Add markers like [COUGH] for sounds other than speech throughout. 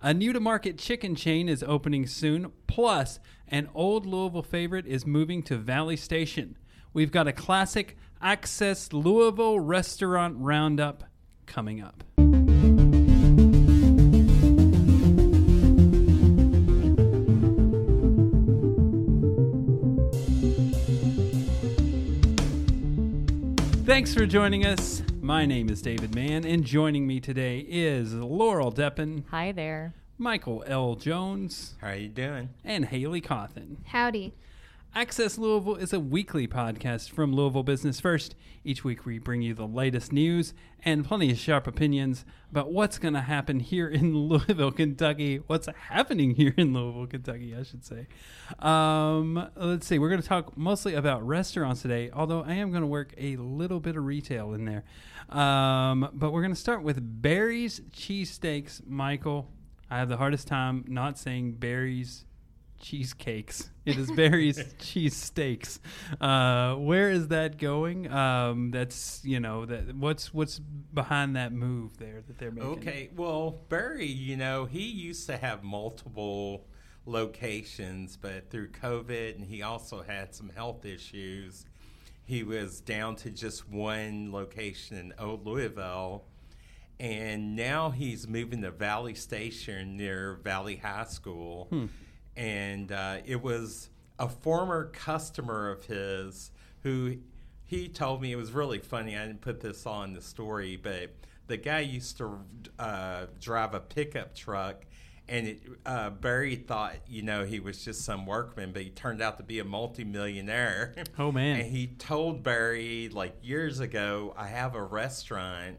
A new to market chicken chain is opening soon. Plus, an old Louisville favorite is moving to Valley Station. We've got a classic Access Louisville restaurant roundup coming up. Thanks for joining us. My name is David Mann, and joining me today is Laurel Deppen, Hi there. Michael L. Jones, How are you doing? and Haley Cawthon. Howdy. Access Louisville is a weekly podcast from Louisville Business First. Each week we bring you the latest news and plenty of sharp opinions about what's going to happen here in [LAUGHS] Louisville, Kentucky. What's happening here in Louisville, Kentucky, I should say. Um, let's see. We're going to talk mostly about restaurants today, although I am going to work a little bit of retail in there. Um, but we're going to start with Barry's Cheesesteaks. Michael, I have the hardest time not saying Barry's cheesecakes. It is Barry's [LAUGHS] cheesesteaks. Uh, where is that going? Um, that's you know that what's what's behind that move there that they're making. Okay, well, Barry, you know, he used to have multiple locations, but through COVID and he also had some health issues, he was down to just one location in Old Louisville. And now he's moving to Valley Station near Valley High School. And uh, it was a former customer of his who he told me it was really funny. I didn't put this on the story, but the guy used to uh, drive a pickup truck, and it, uh, Barry thought, you know, he was just some workman, but he turned out to be a multimillionaire. Oh, man. And he told Barry like years ago, I have a restaurant,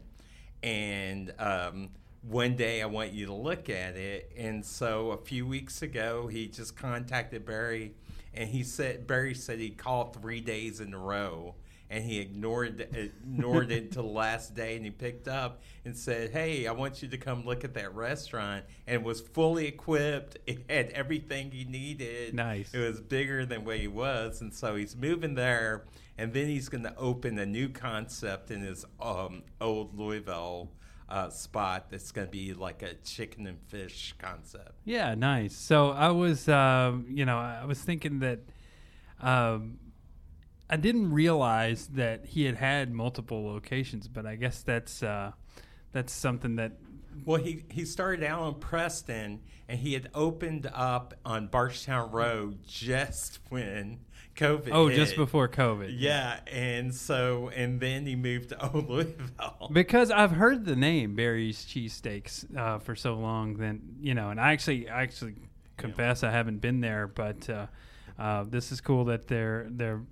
and um, one day I want you to look at it. And so a few weeks ago, he just contacted Barry, and he said Barry said he called three days in a row, and he ignored ignored it until the last day, and he picked up and said, "Hey, I want you to come look at that restaurant." And it was fully equipped. It had everything he needed. Nice. It was bigger than what he was, and so he's moving there, and then he's going to open a new concept in his um, old Louisville uh, spot that's going to be like a chicken and fish concept. Yeah, nice. So I was, um, you know, I was thinking that um, I didn't realize that he had had multiple locations, but I guess that's uh, that's something that Well, he, he started out in Preston, and he had opened up on Bardstown Road just when COVID. oh, hit. just before COVID. Yeah, and so and then he moved to Old [LAUGHS] Louisville. Because I've heard the name Barry's Cheesesteaks uh, for so long, then you know, and I actually, I actually confess I haven't been there, but uh, uh, this is cool that they're they're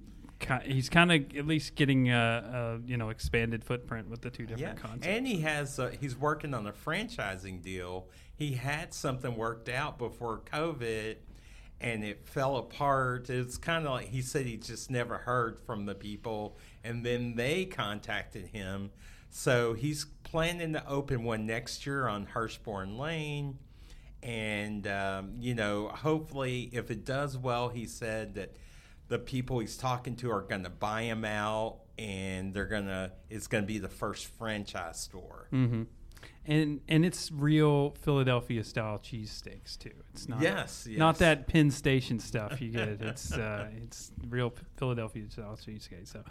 he's kind of at least getting a, a you know expanded footprint with the two different Yeah, concepts. and he has uh, he's working on a franchising deal. He had something worked out before COVID, and it fell apart. It's kind of like he said he just never heard from the people, and then they contacted him. So he's planning to open one next year on Hurstbourne Lane, and um, you know, hopefully, if it does well, he said that the people he's talking to are going to buy him out, and they're gonna it's going to be the first franchise store. hmm And and it's real Philadelphia style cheesesteaks too. It's not Yes, not that Penn Station stuff you get. [LAUGHS] It's uh, it's real Philadelphia style cheesesteak. So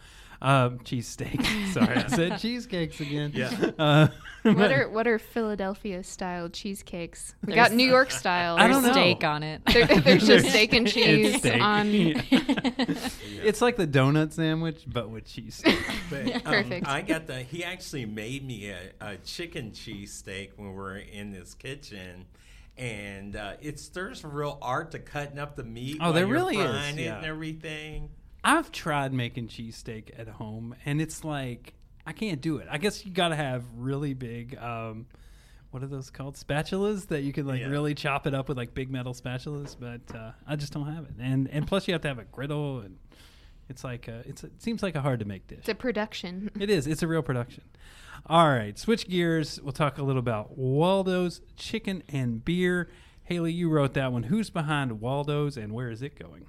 um, cheesesteak. [LAUGHS] Sorry, I said cheesecakes again. Yeah. Uh, [LAUGHS] What are what are Philadelphia style cheesecakes? We There's- got New York [LAUGHS] style. I don't There's know. steak on it. There, there's just steak and it's cheese steak. on. It's like the donut sandwich, but with cheese. But, um, Perfect. I got the. He actually made me a, a chicken cheese steak when we were in this kitchen, and uh, it's there's real art to cutting up the meat. Oh, while there you're really is, frying it yeah. and everything. I've tried making cheesesteak at home, and it's like I can't do it. I guess you got to have really big. Um, what are those called? Spatulas that you can like Yeah. really chop it up with like big metal spatulas, but uh, I just don't have it. And and plus you have to have a griddle, and it's like a, it's a, it seems like a hard to make dish. It's a production. [LAUGHS] It is. It's a real production. All right, switch gears. We'll talk a little about Waldo's Chicken and Beer. Haley, you wrote that one. Who's behind Waldo's and where is it going?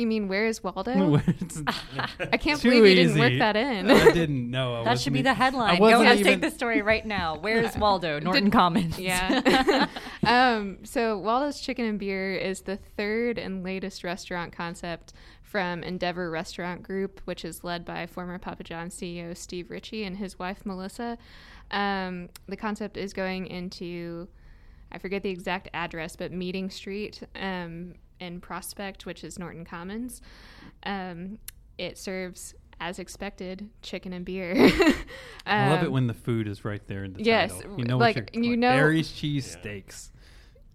You mean where is Waldo? [LAUGHS] It's- [LAUGHS] I can't Too believe you didn't easy. work that in. I didn't know. I [LAUGHS] That should be the headline. Go wasn't ahead, even- take the story right now. Where's Waldo? Norton Commons. yeah. um, so Waldo's Chicken and Beer is the third and latest restaurant concept from Endeavor Restaurant Group, which is led by former Papa John's CEO Steve Ritchie and his wife Melissa. Um, the concept is going into, I forget the exact address, but Meeting Street um, in Prospect, which is Norton Commons. Um, it serves, as expected, chicken and beer. [LAUGHS] I love it Um, when the food is right there in the yes, title. You know like, what you're you like, know- Barry's cheese steaks,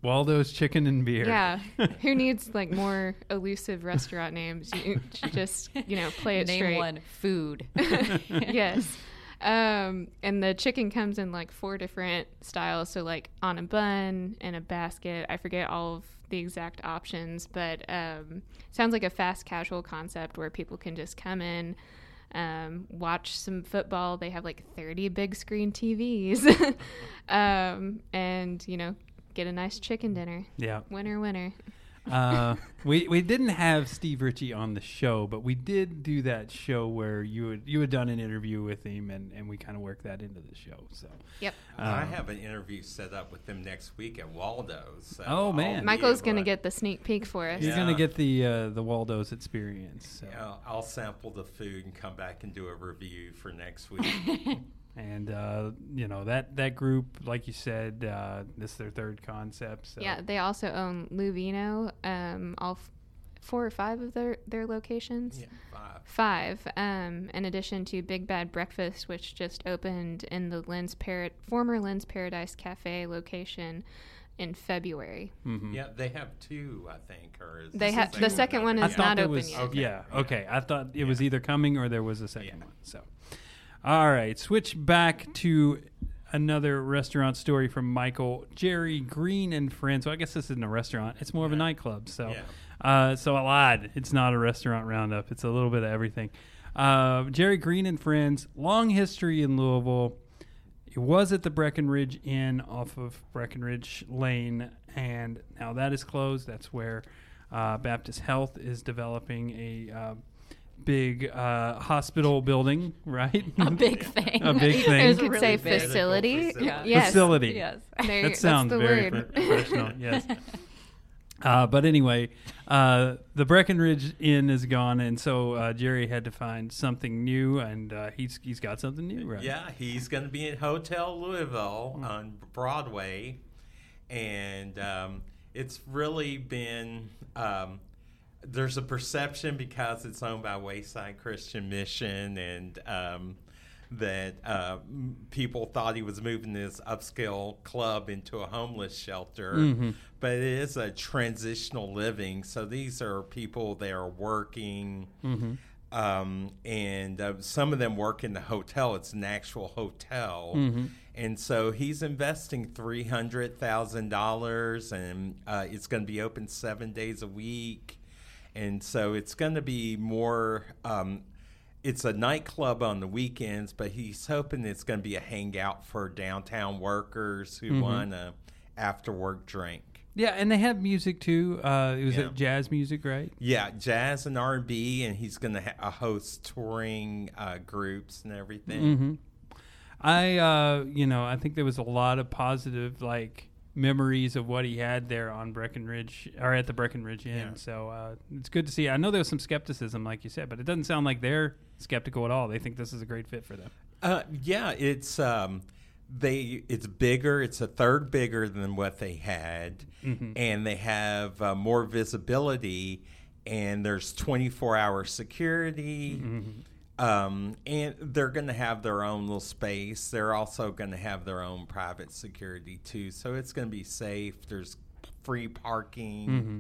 Waldo's chicken and beer. Yeah. [LAUGHS] Who needs like more elusive restaurant names? You you just, you know, play it Name straight. one food. [LAUGHS] yes. Um, and the chicken comes in like four different styles. So like on a bun and a basket. I forget all of the exact options, but um, sounds like a fast casual concept where people can just come in, um, watch some football. They have like 30 big screen TVs, [LAUGHS] um, and you know, get a nice chicken dinner. Yeah. Winner, winner. Uh, we we didn't have Steve Ritchie on the show, but we did do that show where you had you had done an interview with him, and, and we kind of worked that into the show. So Yep. I um, have an interview set up with them next week at Waldo's. So Oh, I'll man. Michael's gonna to- get the sneak peek for us. He's Yeah. gonna get the uh, the Waldo's experience. So. I'll, I'll sample the food and come back and do a review for next week. [LAUGHS] And uh, you know that that group, like you said, uh, this is their third concept. So. Yeah, they also own Luvino, um, all f- four or five of their, their locations. yeah, five. Five, um, in addition to Big Bad Breakfast, which just opened in the Lynn's Parrot, former Lynn's Paradise Cafe location in February. Mhm. Yeah, they have two, I think. Or is They have the second one I is thought not open was yet. Okay. yeah Yeah. okay. I thought it was either coming or there was a second Yeah. one. So, all right, switch back to another restaurant story from Michael Jerry Green and Friends. Well, I guess this isn't a restaurant; it's more of a nightclub. So, Yeah. uh, so I lied. It's not a restaurant roundup. It's a little bit of everything. Uh, Jerry Green and Friends, long history in Louisville. It was at the Breckenridge Inn off of Breckenridge Lane, and now that is closed. That's where uh, Baptist Health is developing a uh, big uh, hospital building, right? a big [LAUGHS] thing. A big [LAUGHS] thing. You could really say big. facility. Facility. Yes. Facility. Yes. There, that sounds the very word. [LAUGHS] professional. Yes. Uh, but anyway, uh, the Breckenridge Inn is gone, and so uh, Jerry had to find something new, and uh, he's he's got something new, right? Yeah, he's going to be at Hotel Louisville Mm. on Broadway, and um, it's really been. Um, there's a perception because it's owned by Wayside Christian Mission, and um, that uh, people thought he was moving this upscale club into a homeless shelter. Mhm. But it is a transitional living, so these are people that are working Mhm. um, and uh, some of them work in the hotel. It's an actual hotel, Mhm. and so he's investing three hundred thousand dollars, and uh, it's going to be open seven days a week, and so it's going to be more. Um, it's a nightclub on the weekends, but he's hoping it's going to be a hangout for downtown workers who Mhm. want a after work drink. Yeah, and they have music too. Uh, it was Yeah. jazz music, right? Yeah, jazz and R and B, and he's going to ha- host touring uh, groups and everything. hmm I, uh, you know, I think there was a lot of positive like memories of what he had there on Breckenridge or at the Breckenridge Inn. Yeah. So uh, it's good to see. I know there was some skepticism, like you said, but it doesn't sound like they're skeptical at all. They think this is a great fit for them. Uh, yeah, it's um, they. It's bigger. It's a third bigger than what they had, Mhm. and they have uh, more visibility. And there's 24 hour security. Um, and they're going to have their own little space. They're also going to have their own private security too. So it's going to be safe. There's free parking. Mm-hmm.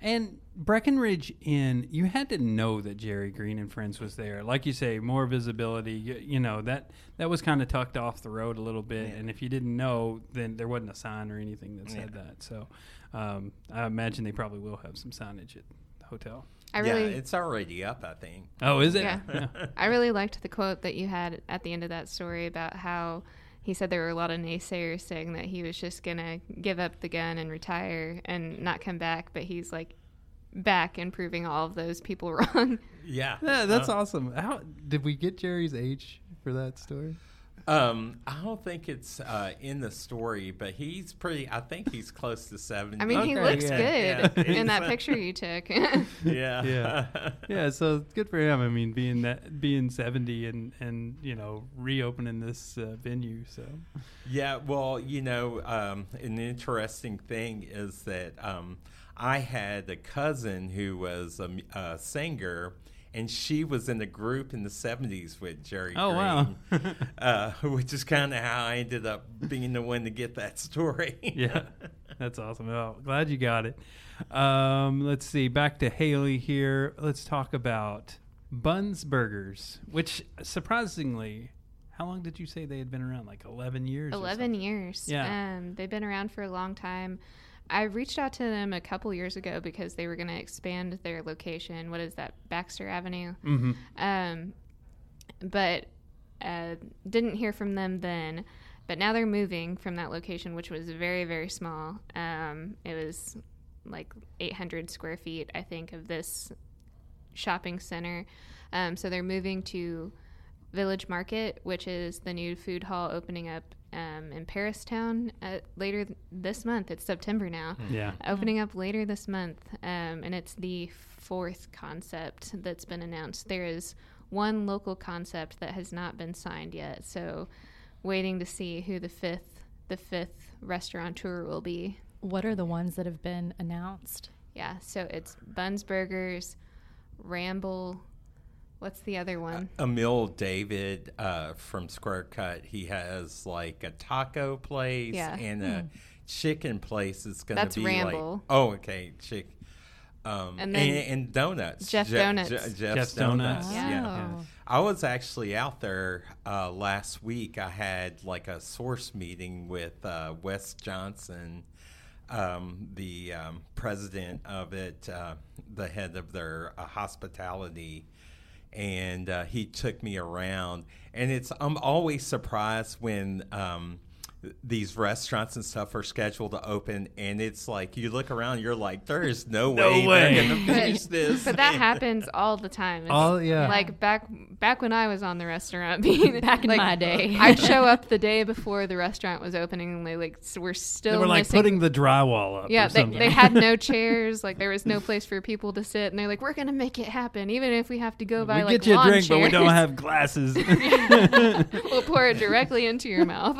And Breckenridge Inn, you had to know that Jerry Green and Friends was there. Like you say, more visibility. You, you know that that was kind of tucked off the road a little bit. Yeah. And if you didn't know, then there wasn't a sign or anything that said Yeah. that. So um, I imagine they probably will have some signage at the hotel. I yeah, really, it's already up. I think. Oh, is it? Yeah. [LAUGHS] I really liked the quote that you had at the end of that story about how he said there were a lot of naysayers saying that he was just gonna give up the gun and retire and not come back, but he's like back and proving all of those people [LAUGHS] wrong. Yeah, Yeah, that's Uh, awesome. How did we get Jerry's age for that story? Um, I don't think it's uh, in the story, but he's pretty. I think he's close to seventy. I mean, he looks yeah. good Yeah. in that picture you took. [LAUGHS] yeah, Yeah. [LAUGHS] yeah, so good for him. I mean, being that being seventy and and you know reopening this uh, venue. So Yeah, well, you know, um, an interesting thing is that um, I had a cousin who was a singer, and she was in a group in the 70s with Jerry Oh, wow. Green, [LAUGHS] uh, which is kind of how I ended up being the one to get that [LAUGHS] story. yeah, that's awesome. Oh, glad you got it. Um, let's see. Back to Haley here. Let's talk about Buns Burgers, which surprisingly, how long did you say they had been around? Like eleven years. 11 something? years. Yeah. Um, they've been around for a long time. I reached out to them a couple years ago because they were going to expand their location. What is that? Baxter Avenue. Mhm. Um, but uh, didn't hear from them then. But now they're moving from that location, which was very, very small. Um, it was like 800 square feet, I think, of this shopping center. Um, so they're moving to Village Market, which is the new food hall opening up um, in Paristown uh, later th- this month. It's September now Yeah. opening up later this month, um, and it's the fourth concept that's been announced. There is one local concept that has not been signed yet, so waiting to see who the fifth the fifth restaurateur will be. What are the ones that have been announced? Yeah, so it's Buns Burgers, Ramble. What's the other one? Emil David uh, from Square Cut, he has like a taco place Yeah. and a chicken place. It's going That's to be Ramble. like oh, okay, chick. Um, And and, then and, donuts. Jeff Je- Donuts. Je- Jeff's, Jeff's Donuts. Donuts. Yeah. Oh. I was actually out there uh, last week. I had like a source meeting with uh, Wes Johnson, um, the um, president of it, uh, the head of their uh, hospitality, and uh, he took me around. And it's I'm always surprised when. Um, these restaurants and stuff are scheduled to open, and it's like you look around, you're like, there is no, No way, way. they're gonna finish this. But that happens all the time. It's All- yeah. Like back back when I was on the restaurant, [LAUGHS] being [LAUGHS] Back in like, my day. [LAUGHS] I'd show up the day before the restaurant was opening, and they like s- were still They were like missing. putting the drywall up. yeah, or they, they had no chairs. Like there was no place for people to sit, and they're like, "We're gonna make it happen, even if we have to go by we like get you a lawn drink, but we don't have glasses. we'll pour it directly into your mouth."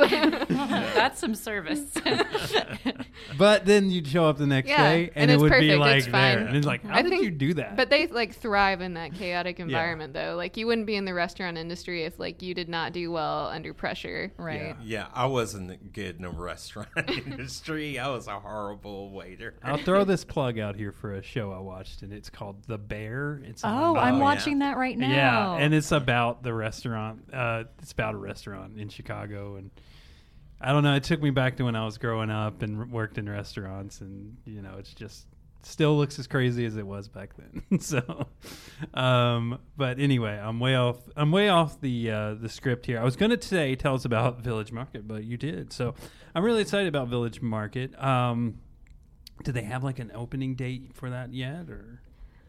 [LAUGHS] That's some service. [LAUGHS] but then you'd show up the next Yeah, day, and, and it it's would be perfect, like it's there, fine. and it's like, how I did think- you do that? But they like thrive in that chaotic environment, though. Like you wouldn't be in the restaurant industry if like you did not do well under pressure. right. Yeah, I wasn't good in the restaurant [LAUGHS] industry. I was a horrible waiter. I'll throw this plug out here for a show I watched, and it's called The Bear. It's Oh, uh, I'm yeah. watching that right now. Yeah, and it's about the restaurant. Uh, it's about a restaurant in Chicago, and I don't know. It took me back to when I was growing up and worked in restaurants, and you know, it's just still looks as crazy as it was back then. [LAUGHS] so, um, but anyway, I'm way off. I'm way off the uh, the script here. I was going to say tell us about [LAUGHS] Village Market, but you did. So, I'm really excited about Village Market. Um, do they have like an opening date for that yet, or?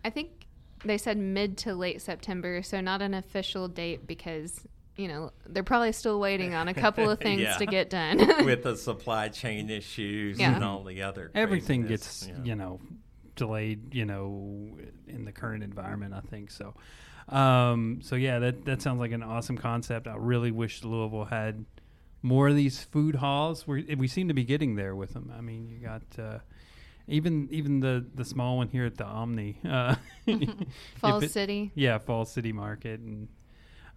I think they said mid to late September, so not an official date because you know they're probably still waiting on a couple of [LAUGHS] things Yeah. to get done. [LAUGHS] with the [LAUGHS] supply chain issues Yeah. and all the other everything craziness, gets yeah. you know delayed you know in the current environment i think so um so yeah that that sounds like an awesome concept i really wish louisville had more of these food halls we we seem to be getting there with them i mean you got uh even even the the small one here at the omni uh if Falls it- City. yeah Fall city market and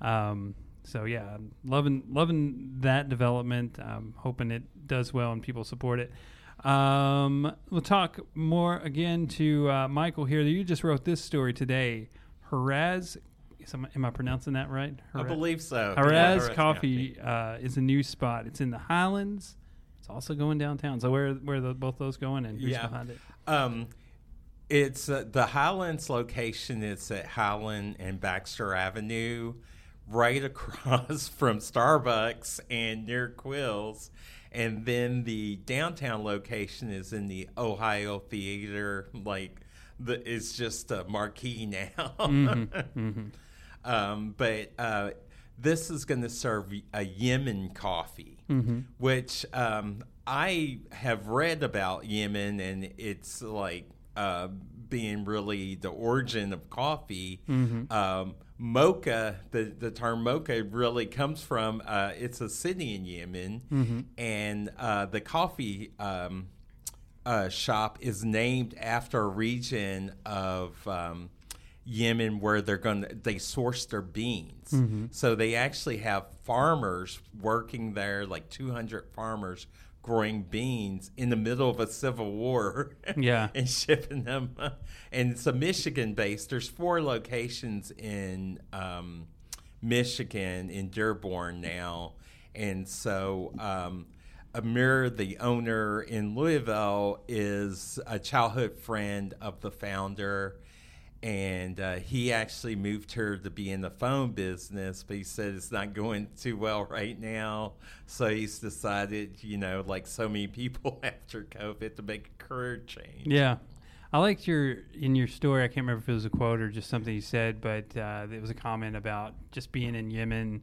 um so yeah i'm loving loving that development. I'm hoping it does well and people support it. Um we'll talk more again to uh, michael here. You just wrote this story today. Haraz, am, am i pronouncing that right? I believe so. Haraz Yeah, Haraz coffee uh, is a new spot. It's in the highlands. It's also going downtown. So where where the, both those going and who's Yeah. behind it? Um, it's uh, the Highlands location It's at Highland and Baxter Avenue, right [LAUGHS] across from Starbucks and near Quills. And then the downtown location is in the Ohio Theater. Like, the, it's just a marquee [LAUGHS] now. Mm-hmm. Um, but uh, this is going to serve a Yemen coffee, which um, I have read about Yemen, and it's like uh, being really the origin of coffee. Um, mocha, the, the term mocha really comes from uh, it's a city in Yemen, and uh, the coffee. Um, uh, shop is named after a region of um, Yemen where they're going to they source their beans. So they actually have farmers working there, like 200 farmers growing beans in the middle of a civil war. [LAUGHS] Yeah. and shipping them. And it's a Michigan based. There's four locations in um, Michigan in Dearborn now, and so. Um, Amir, the owner in Louisville, is a childhood friend of the founder. And uh, he actually moved her to be in the phone business, but he said it's not going [LAUGHS] too well right now. So he's decided, you know, like so many people [LAUGHS] after COVID, to make a career change. Yeah. I liked your in your story. I can't remember if it was a quote or just something you said, but uh, it was a comment about just being in Yemen.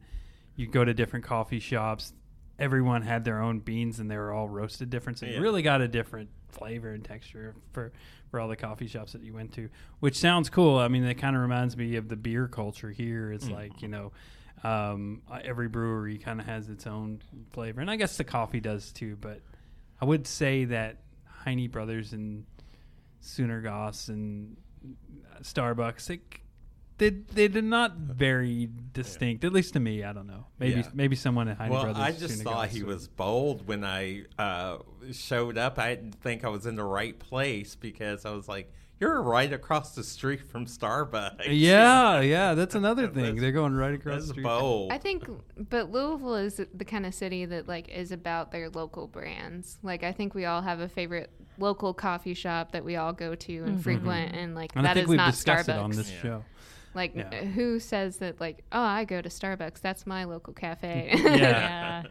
You go to different coffee shops. Everyone had their own beans, and they were all roasted different. So you really got a different flavor and texture for for all the coffee shops that you went to, which sounds cool. I mean, it kind of reminds me of the beer culture here. It's like you know, um, uh, every brewery kind of has its own flavor, and I guess the coffee does too. But I would say that Heine Brothers and Sunergos and uh, Starbucks, they, they they did not uh, very distinct. At least to me, I don't know. Maybe Yeah. maybe someone at Heine well, Brothers. I just Sooner thought he was bold when I uh, showed up. I didn't think I was in the right place because I was like, "You're right across the street from Starbucks." Uh, yeah, [LAUGHS] yeah, that's another thing. That's- They're going right across that's the street. bold. I think, but Louisville is the kind of city that like is about their local brands. Like I think we all have a favorite local coffee shop that we all go to and mm-hmm. frequent, and like And I that think is we've not discussed Starbucks. it on this Yeah. show. Like Yeah. who says that? Like oh, I go to Starbucks. That's my local cafe. [LAUGHS] [LAUGHS] Yeah. Yeah.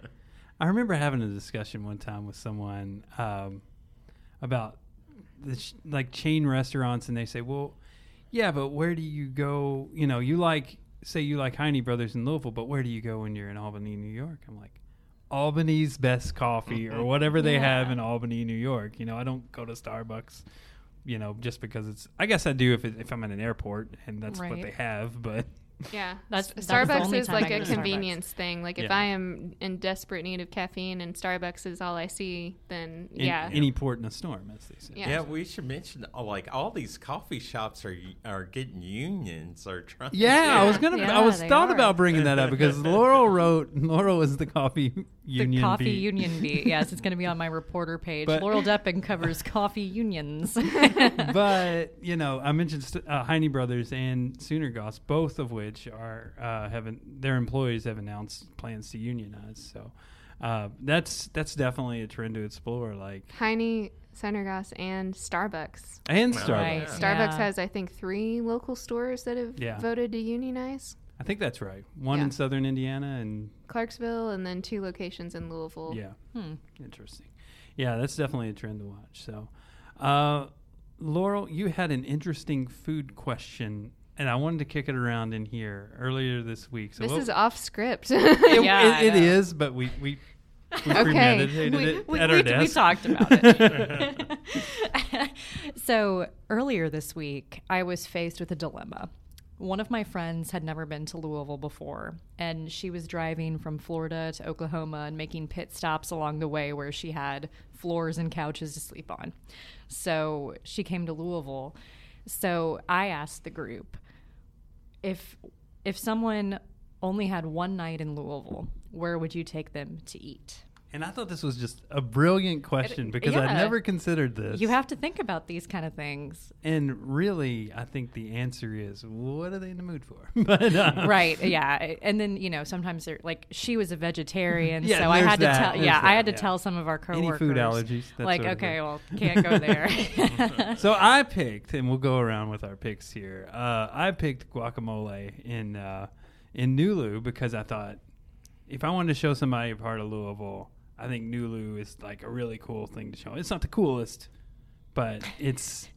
I remember having a discussion one time with someone um, about the sh- like chain restaurants, and they say, "Well, yeah, but where do you go? You know, you like say you like Heine Brothers in Louisville, but where do you go when you're in Albany, New York?" I'm like, "Albany's best coffee, or whatever they [LAUGHS] have in Albany, New York." You know, I don't go to Starbucks. You know, just because it's. I guess I do if it, if I'm at an airport and that's what they have. But Yeah, [LAUGHS] That's- S- that's Starbucks is like a to Starbucks. convenience thing. Like if Yeah. I am in desperate need of caffeine and Starbucks is all I see, then in- yeah, any port in a storm, as they say. Yeah. yeah, we should mention uh, like all these coffee shops are are getting unions or trying. Yeah, I was gonna. Yeah, I was thought are. about bringing that up because [LAUGHS] Laurel wrote. Laurel is the coffee union. The union. coffee beat. union beat. [LAUGHS] Yes, it's going to be on my reporter page. But- Laurel Deppen covers coffee unions. but you know, I mentioned st- uh, Heine Brothers and Sunergos, both of which are uh, haven't their employees have announced plans to unionize. So uh, that's that's definitely a trend to explore. Like Heine, Sunergos, and Starbucks. and Starbucks. Right. Yeah. Starbucks Yeah. has, I think, three local stores that have Yeah. voted to unionize. I think that's right. One Yeah. in Southern Indiana and Clarksville, and then two locations in Louisville. yeah. Hmm. Interesting. Yeah, that's definitely a trend to watch. So, uh, Laurel, you had an interesting food question, and I wanted to kick it around in here earlier this week. So This is off script. [LAUGHS] [LAUGHS] it, Yeah, it- I it know. is, but we we, we Okay. premeditated we, it we, at we, our we talked about [LAUGHS] it. so earlier this week, I was faced with a dilemma. One of my friends had never been to Louisville before, and she was driving from Florida to Oklahoma and making pit stops along the way where she had floors and couches to sleep on. So she came to Louisville. So I asked the group if if someone only had one night in Louisville, where would you take them to eat? And I thought this was just a brilliant question because I yeah. never considered this. You have to think about these kind of things. and really, I think the answer is, what are they in the mood for? [LAUGHS] but uh, right yeah and then you know sometimes they're like she was a vegetarian Yeah, so i had to that, tell there's yeah i had to yeah. tell some of our Any coworkers food allergies, like okay well can't go there [LAUGHS] so I picked, and we'll go around with our picks here. Uh, I picked Guaca Mole in uh, in Nulu because I thought if I wanted to show somebody a part of Louisville, I think Nulu is like a really cool thing to show. It's not the coolest, but it's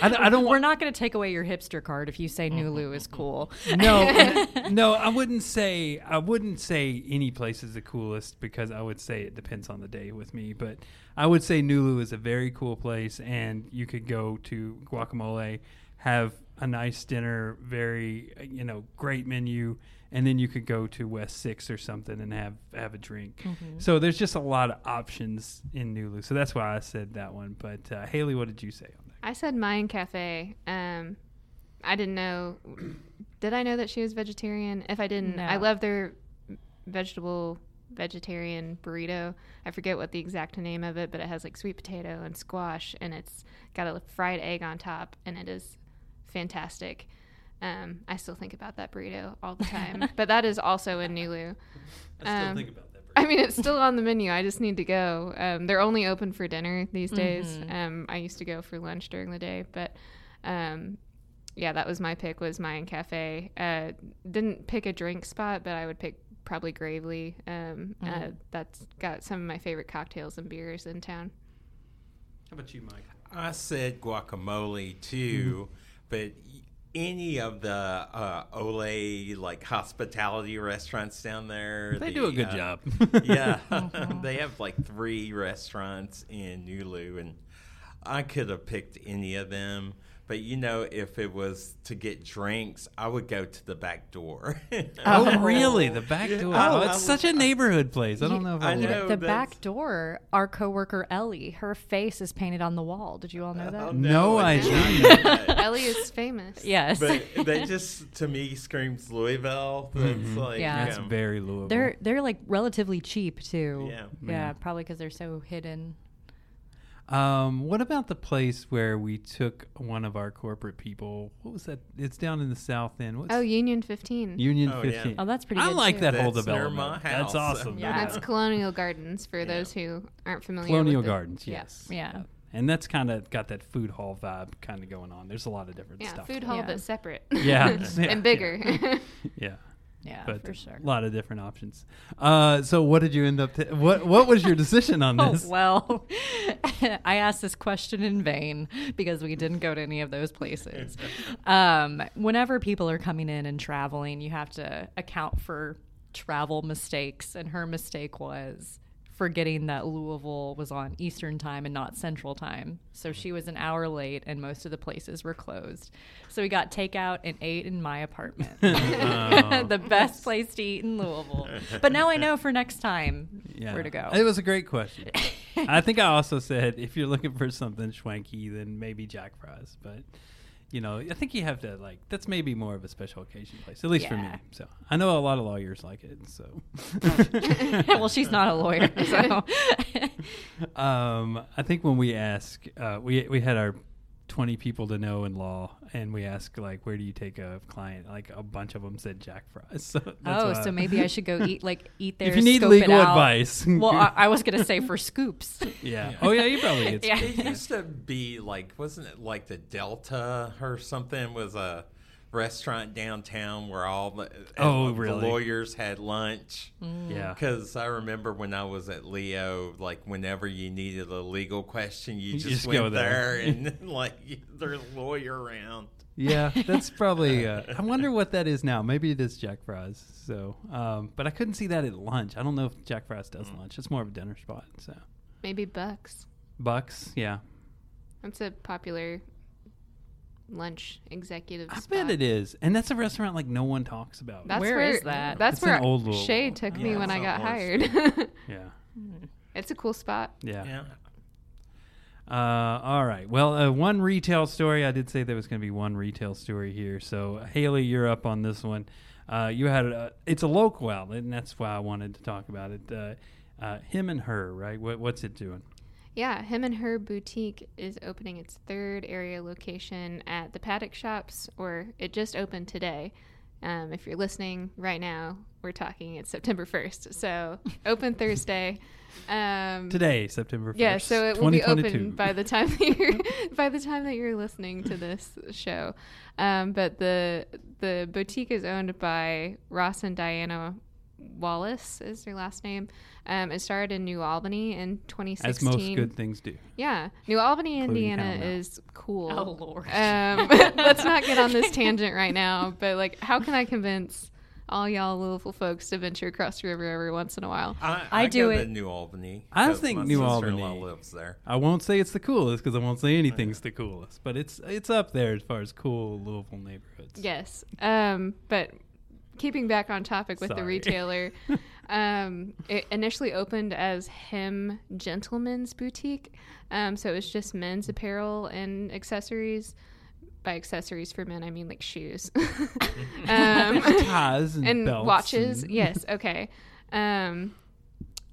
I, don't- I don't We're want. not going to take away your hipster card if you say uh-huh. Nulu is cool. No, [LAUGHS] no, I wouldn't say. I wouldn't say any place is the coolest because I would say it depends on the day with me. But I would say Nulu is a very cool place, and you could go to Guaca Mole, have a nice dinner, very you know great menu, and then you could go to West Six or something and have have a drink. So there's just a lot of options in Nulu. So that's why I said that one. But uh, Haley, what did you say on that? I said Mayan Cafe. Um, I didn't know. Did I know that she was vegetarian? If I didn't, I love their vegetable vegetarian burrito. I forget what the exact name of it, but it has like sweet potato and squash, and it's got a fried egg on top, and it is fantastic. Um, I still think about that burrito all the time, [LAUGHS] but that is also in Nulu. I still Um, think about that. Burrito. I mean, it's still on the menu. I just need to go. Um, they're only open for dinner these days. Um, I used to go for lunch during the day, but um, yeah, that was my pick. Was Mayan Cafe. Uh, didn't pick a drink spot, but I would pick probably Gravely. Um, uh, that's got some of my favorite cocktails and beers in town. How about you, Mike? I said Guaca Mole too, but any of the uh, Ole like hospitality restaurants down there, They the, do a good uh, job. [LAUGHS] yeah, [LAUGHS] they have like three restaurants in Nulu, and I could have picked any of them. But you know, if it was to get drinks, I would go to the back door. [LAUGHS] Oh, really? The back door. Oh, Oh, it's was- such a neighborhood place. I don't know if I, I would. know. the back door, our coworker Ellie, her face is painted on the wall. Did you all know that? Oh, No, I did didn't. not know that. Ellie is famous. Yes. but that just to me screams Louisville. That's like Yeah. That's um, very Louisville. they're they're like relatively cheap too. Yeah. Yeah, probably because they're so hidden. Um, what about the place where we took one of our corporate people? What was that? It's down in the south end. What's Oh, Union 15. Union Oh, yeah. 15. Oh, that's pretty. I good, like too. that whole That's near development. my That's awesome. Yeah. That's Colonial Gardens for those who aren't familiar. Colonial with the- Gardens, Yeah. yes. Yeah. And that's kind of got that food hall vibe kind of going on. There's a lot of different Yeah, stuff. food hall, Yeah. but separate. Yeah. [LAUGHS] Yeah. and bigger. Yeah. [LAUGHS] Yeah, But for sure. a lot of different options. Uh, so what did you end up? T- what What was your decision on [LAUGHS] Oh, this? well, [LAUGHS] I asked this question in vain because we didn't go to any of those places. [LAUGHS] Um, whenever people are coming in and traveling, you have to account for travel mistakes. And her mistake was forgetting that Louisville was on Eastern time and not Central time. So she was an hour late and most of the places were closed. So we got takeout and ate in my apartment. [LAUGHS] [LAUGHS] the best place to eat in Louisville. But now I know for next time where to go. It was a great question. [LAUGHS] I think I also said if you're looking for something schwanky, then maybe Jack Fry's. But you know, I think you have to like that's maybe more of a special occasion place, at least for me. So I know a lot of lawyers like it. So [LAUGHS] well, she's not a lawyer, so [LAUGHS] um, I think when we ask, uh, we we had our. 20 people to know in law and we ask like where do you take a client like a bunch of them said jack fry's [LAUGHS] so oh, why- so maybe I should go eat like eat [LAUGHS] there. if you need legal advice [LAUGHS] Well, I, I was gonna say for scoops. yeah oh yeah you probably get Yeah. It used to be like, wasn't it like the Delta or something? Was a restaurant downtown where all the, Oh, the really? lawyers had lunch. yeah Because I remember when I was at Leo, like whenever you needed a legal question, you You just, just went go there. there, and [LAUGHS] [LAUGHS] like there's a lawyer around. Yeah, that's probably. Uh, [LAUGHS] I wonder what that is now. Maybe it is Jack Fry's. So, um, but I couldn't see that at lunch. I don't know if Jack Fry's does lunch. It's more of a dinner spot. So, Maybe Bucks. Bucks. Yeah, That's a popular lunch executive I spot. bet it is, and that's a restaurant like no one talks about. That's Where where, is that? That's It's where Old Louisville. Shay took me when I got hired. [LAUGHS] yeah, it's a cool spot. yeah. Yeah. Uh, all right. Well, uh, one retail story. I did say there was going to be one retail story here. So, Haley, you're up on this one. Uh, you had a, it's a local outlet, and that's why I wanted to talk about it. Uh, uh, him and her, right? What, what's it doing? Yeah, him and her boutique is opening its third area location at the Paddock Shops, or it just opened today. Um, if you're listening right now, we're talking it's September 1st. So [LAUGHS] open Thursday. Um, Today, September 1st. Yeah, so it will be 2022. open by the time that you're [LAUGHS] by the time that you're listening to this show. Um, but the the boutique is owned by Ross and Diana Wallace is their last name. Um, it started in New Albany in 2016. As most good things do. Yeah, New Albany, Including Indiana No. is cool. Oh, Lord. Um, [LAUGHS] [LAUGHS] let's not get on this tangent right now. But like, how can I convince all y'all Louisville folks to venture across the river every once in a while? I, I do go it- To New Albany. I 'cause think my New Albany- lives there. I won't say it's the coolest because I won't say anything's the coolest, but it's it's up there as far as cool Louisville neighborhoods. Yes. Um, but keeping back on topic with the retailer, [LAUGHS] um, it initially opened as Hem Gentlemen's Boutique. Um, so it was just men's apparel and accessories. By accessories for men, I mean like shoes. [LAUGHS] um, Ties and, and watches. and- yes, [LAUGHS] okay. Um,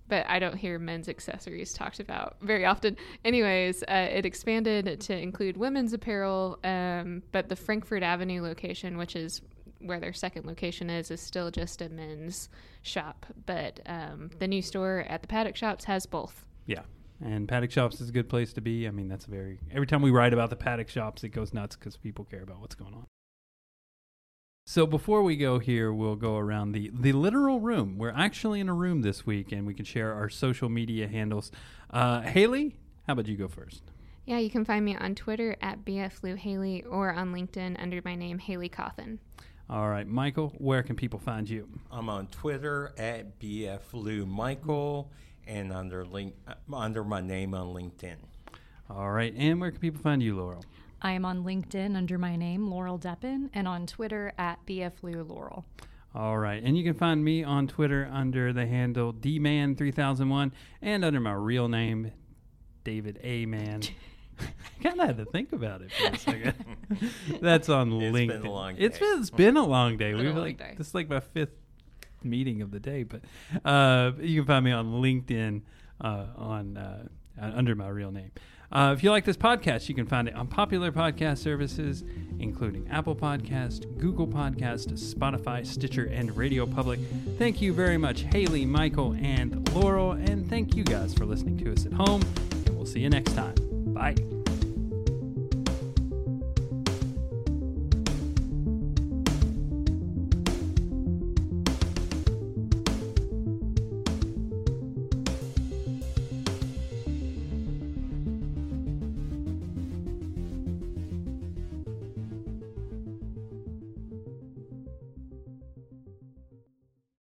but I don't hear men's accessories talked about very often. Anyways, uh, it expanded to include women's apparel, um, but the Frankfort Avenue location, which is where their second location is, is still just a men's shop. But um, the new store at the Paddock Shops has both. Yeah. And Paddock Shops is a good place to be. I mean, that's very. Every time we write about the Paddock Shops, it goes nuts because people care about what's going on. So before we go here, we'll go around the the literal room. We're actually in a room this week, and we can share our social media handles. Uh, Haley, how about you go first? Yeah, you can find me on Twitter at bfluhaley or on LinkedIn under my name Haley Cawthon. All right, Michael, where can people find you? I'm on Twitter at bflou Michael and under link uh, under my name on LinkedIn. All right, and where can people find you, Laurel? I am on LinkedIn under my name, Laurel Deppen, and on Twitter at BFLU Laurel. All right, and you can find me on Twitter under the handle dman3001 and under my real name, David A. Mann. [LAUGHS] [LAUGHS] kind of had to think about it for a second. [LAUGHS] That's on It's LinkedIn. been a long It's day. been it's been a long day. Been We've long like day. this is like my fifth meeting of the day, but uh, you can find me on LinkedIn uh, on uh, uh, under my real name. Uh, if you like this podcast, you can find it on popular podcast services, including Apple Podcast, Google Podcast, Spotify, Stitcher, and Radio Public. Thank you very much, Haley, Michael, and Laurel, and thank you guys for listening to us at home. And we'll see you next time. Bye.